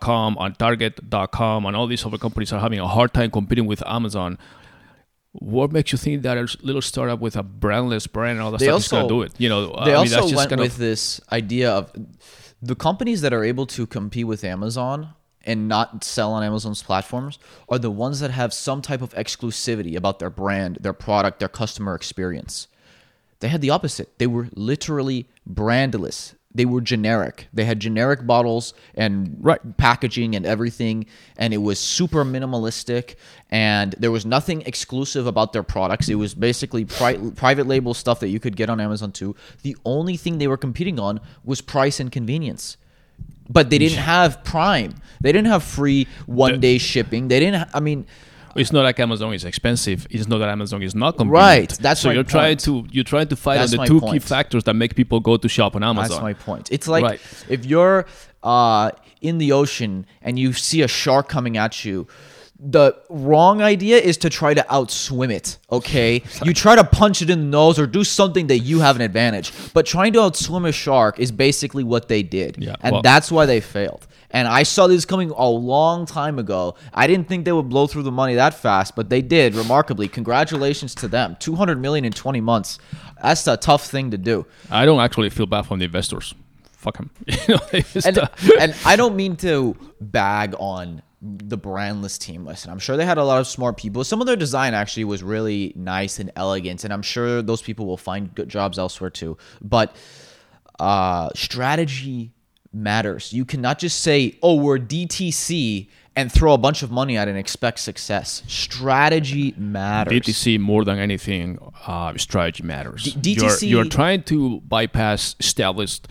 com and target.com and all these other companies are having a hard time competing with amazon what makes you think that a little startup with a brandless brand and all that they stuff also, is going to do it? You know, they I also mean, went with of... this idea of the companies that are able to compete with Amazon and not sell on Amazon's platforms are the ones that have some type of exclusivity about their brand, their product, their customer experience. They had the opposite. They were literally brandless they were generic. They had generic bottles and right. packaging and everything, and it was super minimalistic. And there was nothing exclusive about their products. It was basically pri- private label stuff that you could get on Amazon too. The only thing they were competing on was price and convenience. But they didn't have Prime. They didn't have free one day shipping. They didn't. Ha- I mean it's not like Amazon is expensive. It's not that Amazon is not convenient. Right. That's so you're point. trying to you're trying to fight on the two point. key factors that make people go to shop on Amazon. That's my point. It's like right. if you're uh, in the ocean and you see a shark coming at you the wrong idea is to try to outswim it, okay? You try to punch it in the nose or do something that you have an advantage. But trying to outswim a shark is basically what they did. Yeah, and well, that's why they failed. And I saw this coming a long time ago. I didn't think they would blow through the money that fast, but they did remarkably. Congratulations to them. 200 million in 20 months. That's a tough thing to do. I don't actually feel bad for the investors. Fuck them. and, and I don't mean to bag on the brandless team. And I'm sure they had a lot of smart people. Some of their design actually was really nice and elegant, and I'm sure those people will find good jobs elsewhere too. But uh, strategy matters. You cannot just say, "Oh, we're DTC." And throw a bunch of money at it and expect success. Strategy matters. DTC more than anything, uh, strategy matters. D- DTC, you're, you're trying to bypass established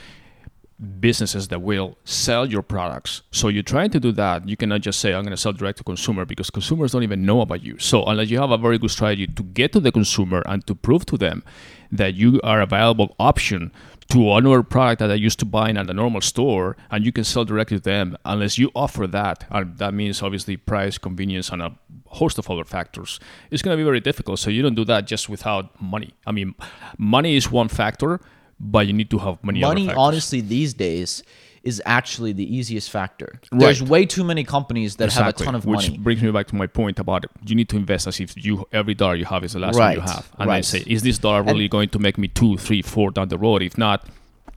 businesses that will sell your products. So you're trying to do that. You cannot just say, I'm going to sell direct to consumer because consumers don't even know about you. So unless you have a very good strategy to get to the consumer and to prove to them that you are a viable option to another product that I used to buy in at a normal store and you can sell directly to them unless you offer that. And that means obviously price, convenience, and a host of other factors. It's going to be very difficult. So you don't do that just without money. I mean, money is one factor, but you need to have many money. honestly, these days is actually the easiest factor. Right. There's way too many companies that exactly. have a ton of Which money. Which brings me back to my point about you need to invest as if you every dollar you have is the last right. one you have, and right. then say, is this dollar really and going to make me two, three, four down the road? If not,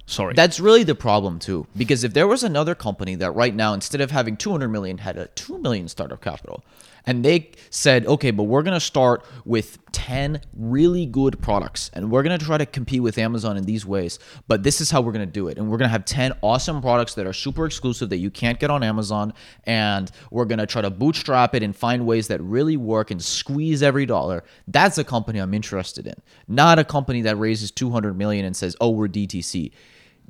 sorry. That's really the problem too, because if there was another company that right now instead of having 200 million had a 2 million startup capital, and they said, okay, but we're going to start with 10 really good products and we're going to try to compete with Amazon in these ways. But this is how we're going to do it. And we're going to have 10 awesome products that are super exclusive that you can't get on Amazon. And we're going to try to bootstrap it and find ways that really work and squeeze every dollar. That's a company I'm interested in, not a company that raises 200 million and says, oh, we're DTC.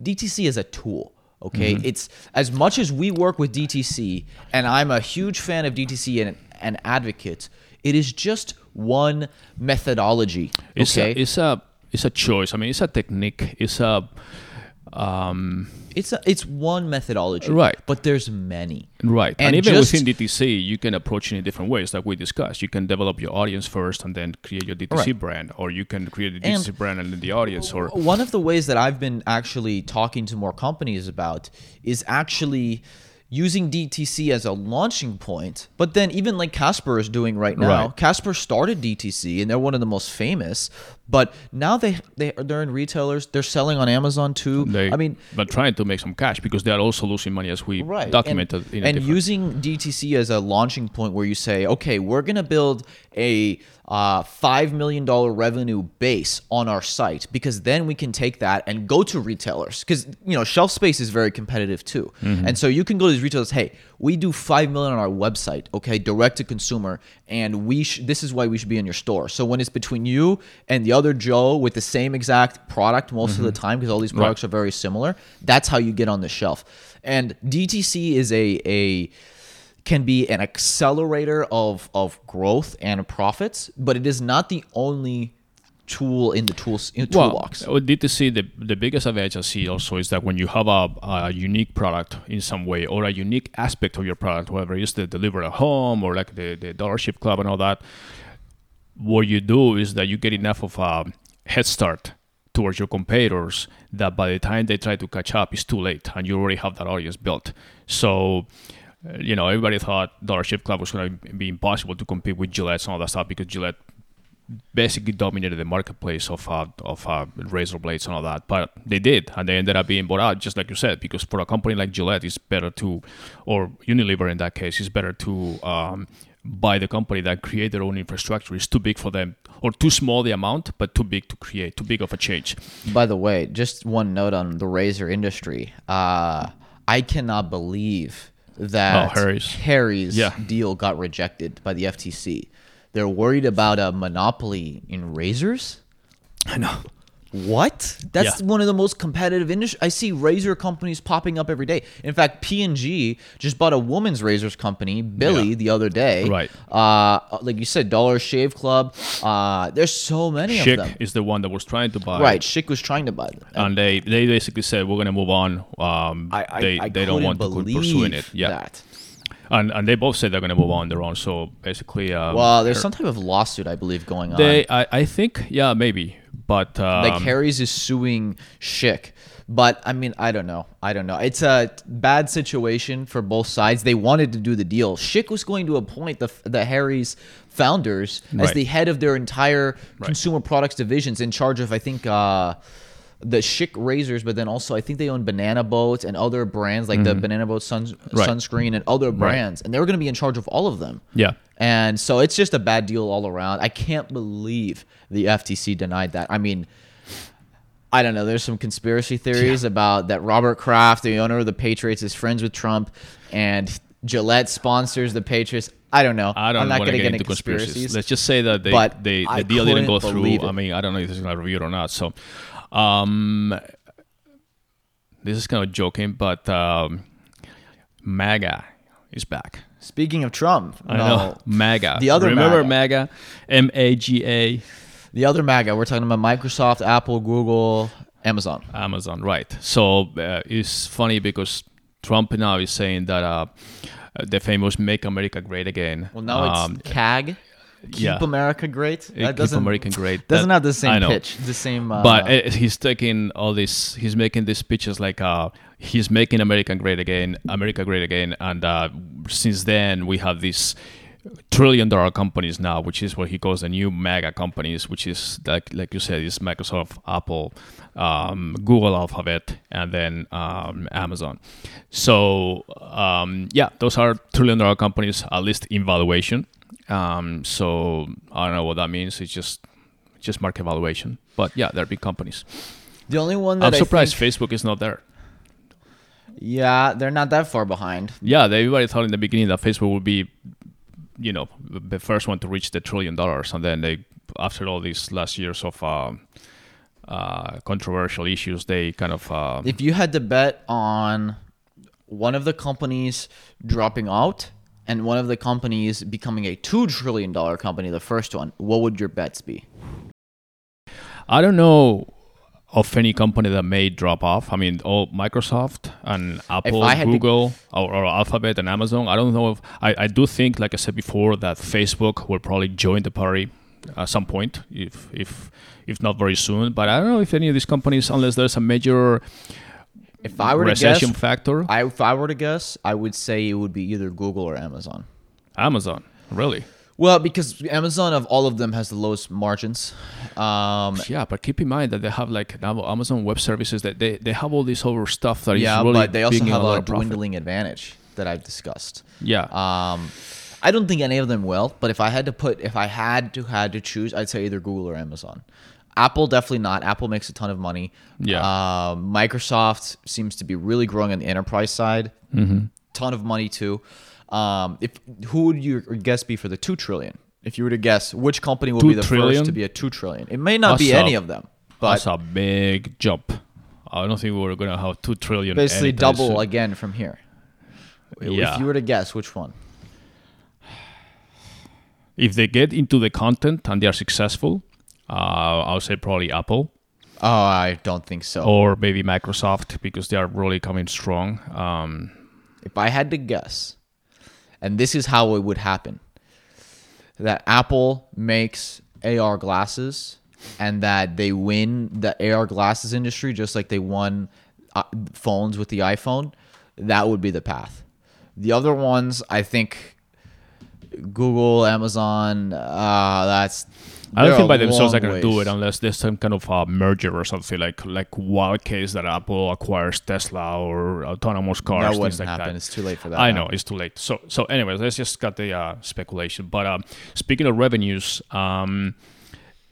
DTC is a tool. Okay, mm-hmm. it's as much as we work with DTC, and I'm a huge fan of DTC and an advocate. It is just one methodology. It's okay, a, it's a it's a choice. I mean, it's a technique. It's a um, it's a, it's one methodology, right? But there's many, right? And, and even just, within DTC, you can approach it in different ways, like we discussed. You can develop your audience first, and then create your DTC right. brand, or you can create a DTC and brand and then the audience. Or one of the ways that I've been actually talking to more companies about is actually using DTC as a launching point. But then even like Casper is doing right now, right. Casper started DTC and they're one of the most famous, But now they they they're in retailers. They're selling on Amazon too. They, I mean, but trying to make some cash because they are also losing money as we right. documented. And, and using DTC as a launching point where you say, okay, we're gonna build a uh, $5 million revenue base on our site because then we can take that and go to retailers because you know shelf space is very competitive too mm-hmm. and so you can go to these retailers hey we do 5 million on our website okay direct to consumer and we sh- this is why we should be in your store so when it's between you and the other joe with the same exact product most mm-hmm. of the mm-hmm. time because all these products right. are very similar that's how you get on the shelf and dtc is a a can be an accelerator of of growth and profits, but it is not the only tool in the tools in the well, toolbox. DTC the the biggest advantage I see also is that when you have a, a, unique product in some way or a unique aspect of your product, whether it's the deliver at home or like the the Dollar Shave Club and all that, what you do is that you get enough of a head start towards your competitors that by the time they try to catch up, it's too late and you already have that audience built. So you know, everybody thought Dollar Shave Club was going to be impossible to compete with Gillette and all that stuff because Gillette basically dominated the marketplace of uh, of uh, razor blades and all that. But they did, and they ended up being bought out, just like you said, because for a company like Gillette, it's better to, or Unilever in that case, it's better to um, buy the company that create their own infrastructure. It's too big for them, or too small the amount, but too big to create, too big of a change. By the way, just one note on the razor industry. Uh, I cannot believe that oh, Harry's, Harry's yeah. deal got rejected by the FTC. They're worried about a monopoly in razors. I know. What? That's yeah. one of the most competitive industries. I see razor companies popping up every day. In fact, P&G just bought a woman's razors company, Billie, yeah. the other day. Right. Uh, like you said, Dollar Shave Club. Uh, there's so many Schick of them. is the one that was trying to buy. Right. Schick was trying to buy them. And they, they basically said, we're going to move on. Um, I, I, they I they don't want to keep pursuing it. Yeah. That. And, and they both said they're going to move on their own. So basically, um, well, there's some type of lawsuit, I believe, going they, on. I, I think, yeah, maybe but um, like Harry's is suing Schick. But I mean, I don't know. I don't know. It's a bad situation for both sides. They wanted to do the deal. Schick was going to appoint the the Harry's founders as the head of their entire right. consumer products divisions, in charge of I think. Uh, the Schick razors, but then also I think they own Banana Boats and other brands like mm-hmm. the Banana Boat sun, right. sunscreen and other brands, right. and they were going to be in charge of all of them. Yeah, and so it's just a bad deal all around. I can't believe the FTC denied that. I mean, I don't know. There's some conspiracy theories yeah. about that Robert Kraft, the owner of the Patriots, is friends with Trump, and Gillette sponsors the Patriots. I don't know. I don't I'm not going to get into conspiracies. conspiracies. Let's just say that they, but they the deal didn't go through. It. I mean, I don't know if this is going to review it or not. So, um, this is kind of joking, but um, MAGA is back. Speaking of Trump, I no, know MAGA. The other remember MAGA, M A G A. The other MAGA. We're talking about Microsoft, Apple, Google, Amazon. Amazon, right? So uh, it's funny because Trump now is saying that uh, the famous "Make America Great Again." Well, now um, it's KAG. Keep yeah. America great. That Keep American great. Doesn't that, have the same pitch, the same. Uh, but uh, he's taking all this. He's making these speeches like uh, he's making America great again, America great again, and uh, since then we have these trillion dollar companies now, which is what he calls the new mega companies, which is like like you said, is Microsoft, Apple, um, Google Alphabet, and then um, Amazon. So um, yeah, those are trillion dollar companies, at least in valuation. Um, so I don't know what that means. It's just just market valuation, but yeah, they're big companies. The only one that I'm surprised think... Facebook is not there. Yeah, they're not that far behind. Yeah, everybody thought in the beginning that Facebook would be, you know, the first one to reach the trillion dollars, and then they, after all these last years of uh, uh, controversial issues, they kind of. Uh, if you had to bet on one of the companies dropping out and one of the companies becoming a two trillion dollar company, the first one, what would your bets be? I don't know of any company that may drop off. I mean, all Microsoft and Apple, Google, to... or, or, Alphabet and Amazon. I don't know if I, I do think, like I said before, that Facebook will probably join the party at some point, if if if not very soon. But I don't know if any of these companies, unless there's a major if I were recession to guess, factor. I, if I were to guess, I would say it would be either Google or Amazon. Amazon, really? Well, because Amazon of all of them has the lowest margins. Um, yeah, but keep in mind that they have like Amazon Web Services that they, they have all this other stuff that yeah, is really but they also have a, a dwindling advantage that I've discussed. Yeah. Um, I don't think any of them will, but if I had to put, if I had to had to choose, I'd say either Google or Amazon. Apple definitely not. Apple makes a ton of money. Yeah. Uh, Microsoft seems to be really growing on the enterprise side. Mm-hmm. Ton of money too. Um, if who would your guess be for the two trillion? If you were to guess, which company will Two be the trillion? first to be a two trillion? It may not be That's any of them, but That's a big jump. I don't think we're gonna have two trillion. basically double soon. again from here. Yeah. If you were to guess, which one? If they get into the content and they are successful, uh, I'll say probably Apple Oh, I don't think so. or maybe Microsoft because they are really coming strong. Um, If I had to guess, and this is how it would happen, that Apple makes AR glasses and that they win the AR glasses industry just like they won uh, phones with the iPhone, that would be the path. The other ones, I think Google, Amazon, uh, that's I don't think by themselves they're gonna do it unless there's some kind of uh, merger or something like like wild case that Apple acquires Tesla or autonomous cars. That things wouldn't like happen. that. It's too late for that. I now. know it's too late. So so anyways, let's just cut the uh, speculation. But um, speaking of revenues, um,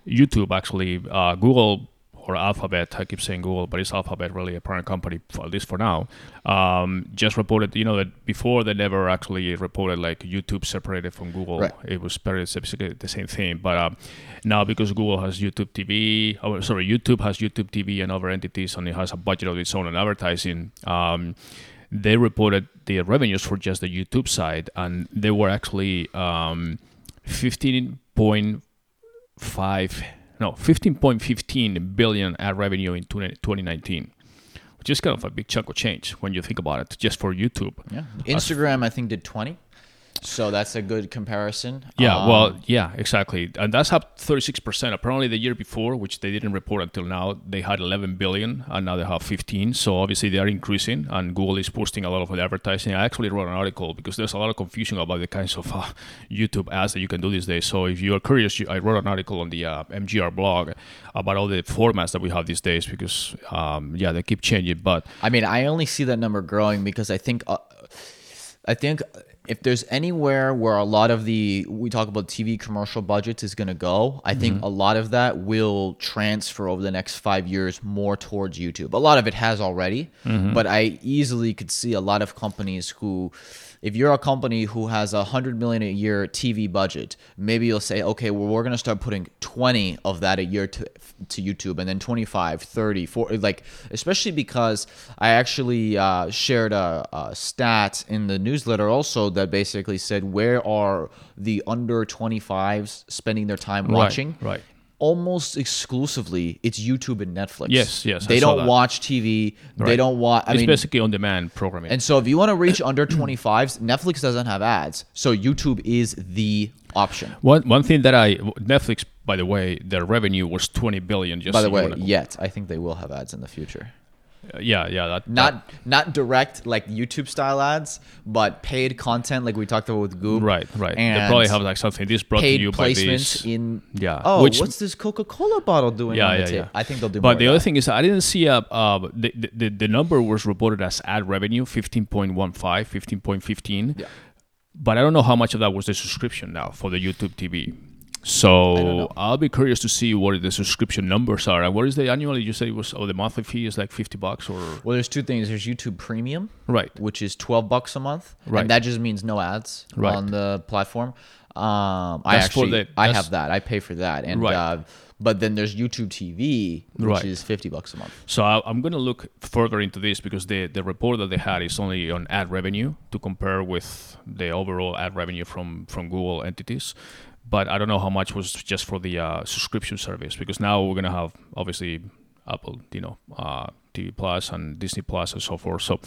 YouTube actually uh, Google or Alphabet. I keep saying Google, but it's Alphabet, really a parent company, for, at least for now. Um, just reported, you know, that before they never actually reported like YouTube separated from Google. Right. It was basically the same thing. But um, now because Google has YouTube TV, oh, sorry, YouTube has YouTube TV and other entities, and it has a budget of its own on advertising. Um, they reported the revenues for just the YouTube side, and they were actually um, 15.5, no, 15.15 billion ad revenue in 2019, which is kind of a big chunk of change when you think about it, just for YouTube. Yeah. Instagram, I think, did 20. So that's a good comparison. Yeah, Um, well, yeah, exactly, and that's up 36 percent. Apparently, the year before, which they didn't report until now, they had 11 billion, and now they have 15. So obviously, they are increasing, and Google is posting a lot of advertising. I actually wrote an article because there's a lot of confusion about the kinds of uh, YouTube ads that you can do these days. So if you are curious, you, I wrote an article on the uh, MGR blog about all the formats that we have these days because, um, yeah, they keep changing. But I mean, I only see that number growing because I think, uh, I think if there's anywhere where a lot of the we talk about TV commercial budgets is going to go, I think a lot of that will transfer over the next five years more towards YouTube. A lot of it has already, but I easily could see a lot of companies who. If you're a company who has a hundred million a year TV budget, maybe you'll say, okay, well, we're gonna start putting 20 of that a year to to YouTube, and then 25, 30, 40, like especially because I actually uh, shared a, a stat in the newsletter also that basically said where are the under 25s spending their time watching? right. Almost exclusively, it's YouTube and Netflix. Yes, yes, They saw don't watch TV. They don't watch. I it's mean, basically on-demand programming. and so if you want to reach under 25s, Netflix doesn't have ads. So YouTube is the option. One one thing that I Netflix, by the way, their revenue was 20 billion. Just By the way, yet I think they will have ads in the future. Yeah, yeah, that, that- Not not direct like YouTube style ads, but paid content like we talked about with Google. right, right. They probably have like something. This brought to paid you by placements this. in. Yeah, Oh, which- what's this Coca Cola bottle doing Yeah, on yeah, yeah. I think they'll do. But the other that. thing is, I didn't see a uh, the, the the number was reported as ad revenue 15.15, 15.15. Yeah. But I don't know how much of that was the subscription now for the YouTube TV. So. I'll be curious to see what the subscription numbers are. And what is the annually? You said it was oh the monthly fee is like 50 bucks or Well, there's two things. There's YouTube Premium, right. which is 12 bucks a month, Right. and that just means no ads Right. on the platform. Um, I actually the- I have that. I pay for that, and Right. uh, but then there's YouTube TV, which Right. is 50 bucks a month. So I, I'm going to look further into this because the, the report that they had is only on ad revenue to compare with the overall ad revenue from, from Google entities. But I don't know how much was just for the uh, subscription service because now we're going to have obviously Apple, you know, uh, TV Plus and Disney Plus and so forth. So,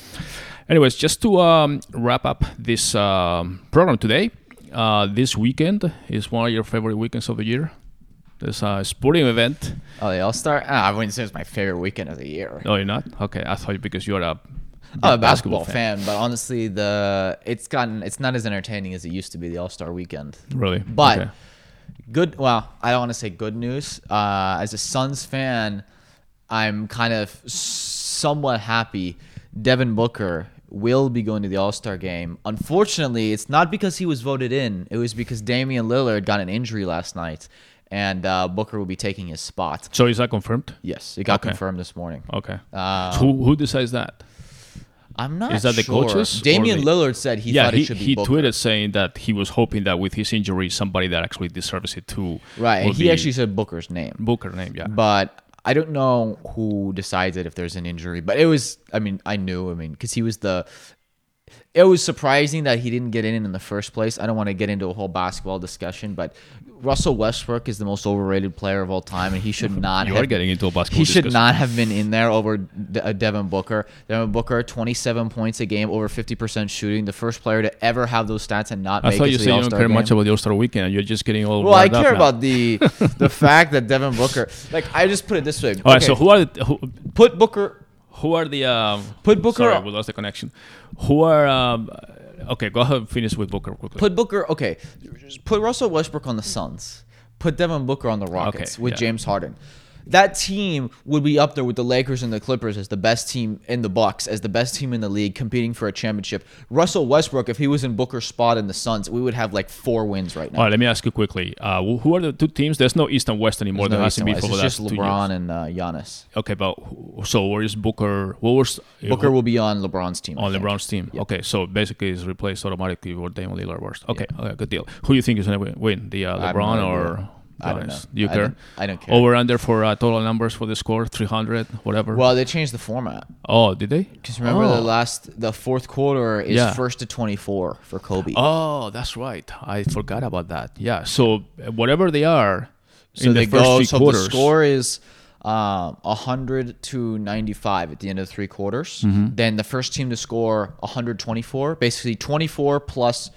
anyways, just to um, wrap up this um, program today, uh, this weekend is one of your favorite weekends of the year. There's a sporting event. Oh, the All Star. Ah, I wouldn't say it's my favorite weekend of the year. No, you're not. Okay, I thought because you're a I'm a basketball, fan. fan. but honestly, the it's gotten it's not as entertaining as it used to be. The All Star Weekend, really, but okay. good. Well, I don't want to say good news. Uh, as a Suns fan, I'm kind of somewhat happy. Devin Booker will be going to the All Star game. Unfortunately, it's not because he was voted in. It was because Damian Lillard got an injury last night, and uh, Booker will be taking his spot. So is that confirmed? Yes, it got okay. confirmed this morning. Okay. Uh, so who who decides that? I'm not. Sure. Is that sure. the coaches? Damian Lillard said he yeah, thought he, it should be. He Booker. tweeted saying that he was hoping that with his injury, somebody that actually deserves it too. Right, and he actually said Booker's name. Booker name, yeah. But I don't know who decides it if there's an injury, but it was. I mean, I knew. I mean, because he was the it was surprising that he didn't get in in the first place. I don't want to get into a whole basketball discussion, but Russell Westbrook is the most overrated player of all time, and he should not. you have, are getting into a basketball. He discussion. should not have been in there over De- uh, Devin Booker. Devin Booker, twenty-seven points a game, over fifty percent shooting, the first player to ever have those stats and not. I make thought it you said you don't care game. much about the All Star Weekend. You're just getting all. Well, I care about the the fact that Devin Booker. Like I just put it this way. All right, so who are the, who, put Booker? Who are the um, put Booker? Sorry, we lost the connection. Who are um, okay? Go ahead, and finish with Booker quickly. Put Booker. Okay, put Russell Westbrook on the Suns. Put Devin Booker on the Rockets okay, with yeah. James Harden that team would be up there with the Lakers and the Clippers as the best team in the Bucks, as the best team in the league, competing for a championship. Russell Westbrook, if he was in Booker's spot in the Suns, we would have like four wins right now. All right, let me ask you quickly: uh, Who are the two teams? There's no East and West anymore. There's there no to be for It's just LeBron and uh, Giannis. Okay, but so where is Booker? What was Booker who, will be on LeBron's team? On LeBron's team. Yep. Okay, so basically, it's replaced automatically with Damian Lillard. Okay, yep. okay, good deal. Who do you think is going to win? The uh, LeBron or? I don't know. You I care? Don't, I don't care. Over under for uh, total numbers for the score, 300, whatever. Well, they changed the format. Oh, did they? Because remember oh. the last, the fourth quarter is yeah. first to 24 for Kobe. Oh, that's right. I forgot about that. Yeah. So whatever they are, so they the go. Three so quarters, the score is um, 100 to 95 at the end of three quarters. Mm-hmm. Then the first team to score 124, basically 24 plus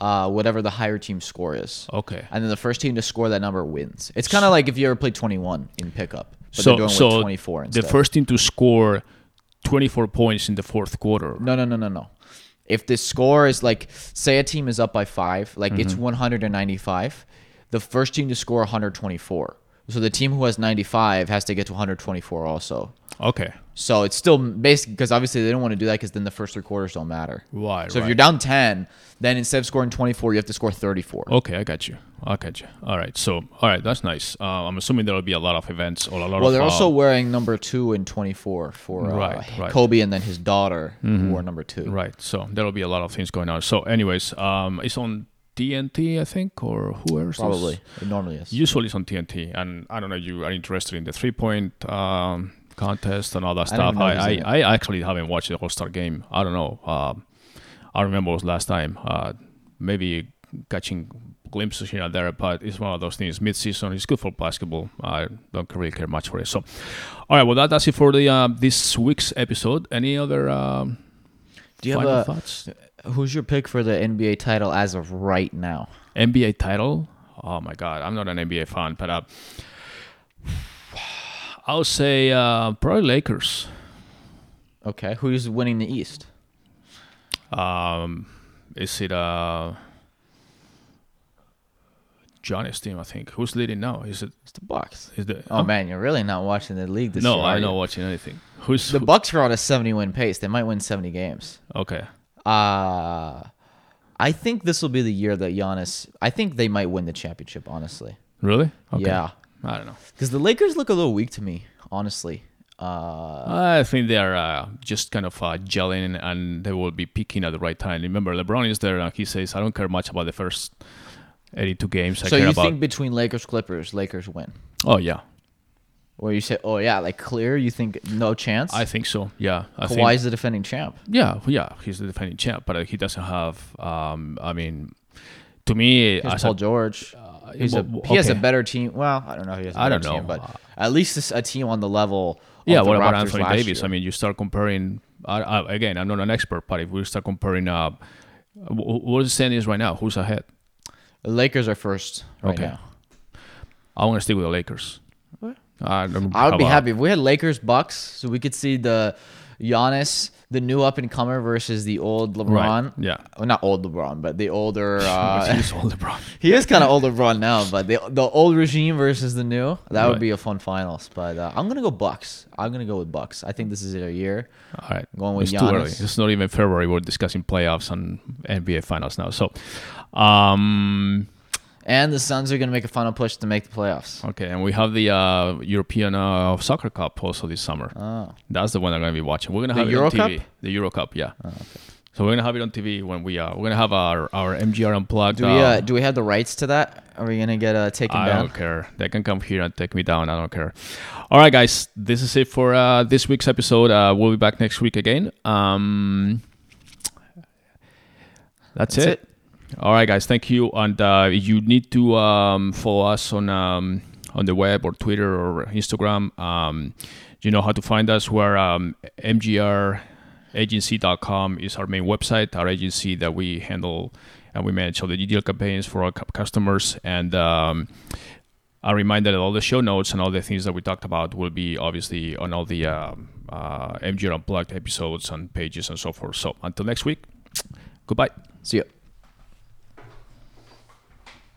uh, whatever the higher team score is. Okay. And then the first team to score that number wins. It's kind of like if you ever played 21 in pickup, but so, they're doing so with 24 instead. The first team to score 24 points in the fourth quarter. No, no, no, no, no. If the score is like, say a team is up by five, like mm-hmm. it's 195, the first team to score 124. So the team who has 95 has to get to 124 also. Okay. So it's still basic because obviously they don't want to do that because then the first three quarters don't matter. Why? So right. if you're down 10, then instead of scoring 24, you have to score 34. Okay, I got you. I got you. All right. So, all right, that's nice. Uh, I'm assuming there will be a lot of events or a lot well, of. Well, they're uh, also wearing number two and 24 for uh, right, right. Kobe and then his daughter mm-hmm. who wore number two. Right. So there will be a lot of things going on. So, anyways, um, it's on TNT, I think, or who else? Probably. It normally is. Usually it's on TNT, and I don't know. You are interested in the three point um, contest and all that stuff. I I, I, actually haven't watched the All Star game. I don't know. Uh, I remember it was last time. Uh, maybe catching glimpses here and there, but it's one of those things. Mid season, it's good for basketball. I don't really care much for it. So, all right. Well, that, that's it for the uh, this week's episode. Any other? Um, Do you have a, thoughts? Who's your pick for the NBA title as of right now? NBA title? Oh my god, I'm not an NBA fan, but uh, I'll say uh, probably Lakers. Okay, who's winning the East? Um, is it uh Johnny's team? I think. Who's leading now? Is it? It's the Bucks. Is the? Oh huh? man, you're really not watching the league this no, year. No, I'm not watching anything. Who's the who? Bucks are on a 70 win pace? They might win 70 games. Okay. Uh I think this will be the year that Giannis. I think they might win the championship. Honestly. Really? Okay. Yeah. I don't know. Because the Lakers look a little weak to me. Honestly. Uh, I think they are uh, just kind of uh, gelling and they will be peaking at the right time. Remember, LeBron is there and he says, I don't care much about the first 82 games. I so you about... think between Lakers Clippers, Lakers win? Oh, yeah. Or you say, oh yeah, like clear? You think no chance? I think so. Yeah. I Kawhi's think, the defending champ. Yeah, yeah, he's the defending champ, but uh, he doesn't have. Um, I mean, to me, Here's Paul a, George. He's a, he has a better team. Well, I don't know. He has a I don't team, know, but at least a team on the level. Yeah, what about Anthony Davis? Year. I mean, you start comparing. Uh, again, I'm not an expert, but if we start comparing, uh, what the standings right now? Who's ahead? The Lakers are first right okay. now. I want to stick with the Lakers. I would be happy if we had Lakers Bucks, so we could see the Giannis the new up and comer versus the old LeBron. Right. Yeah. Well, not old LeBron, but the older. Uh, He's old LeBron. he is kind of old LeBron now, but the the old regime versus the new. That Right. would be a fun finals. But uh, I'm gonna go Bucks. I'm gonna go with Bucks. I think this is their year. All right. Going with it's too early. It's not even February. We're discussing playoffs and NBA finals now. So, um, And the Suns are gonna make a final push to make the playoffs. okay. And we have the uh, European uh, Soccer Cup also this summer. Oh, That's the one I'm going to be watching. We're going to have The have Euro it on TV. Cup? The Euro Cup, yeah. Okay. So we're going to have it on TV when we uh, we're going to have our our MGR unplugged. do we uh, do we have the rights to that? Are we gonna get uh, taken I down? I don't care. They can come here and take me down. I don't care. All right, guys. This is it for uh, this week's episode. Uh, we'll be back next week again. Um, that's, That's it. it. All right, guys. Thank you. And uh, you need to um, follow us on um, on the web or Twitter or Instagram. Um, you know how to find us. We're um, mgragency.com is our main website, our agency that we handle and we manage all the digital campaigns for our customers. And um, a reminder that all the show notes and all the things that we talked about will be obviously on all the um, uh, MGR Unplugged episodes and pages and so forth. So until next week, goodbye. See ya.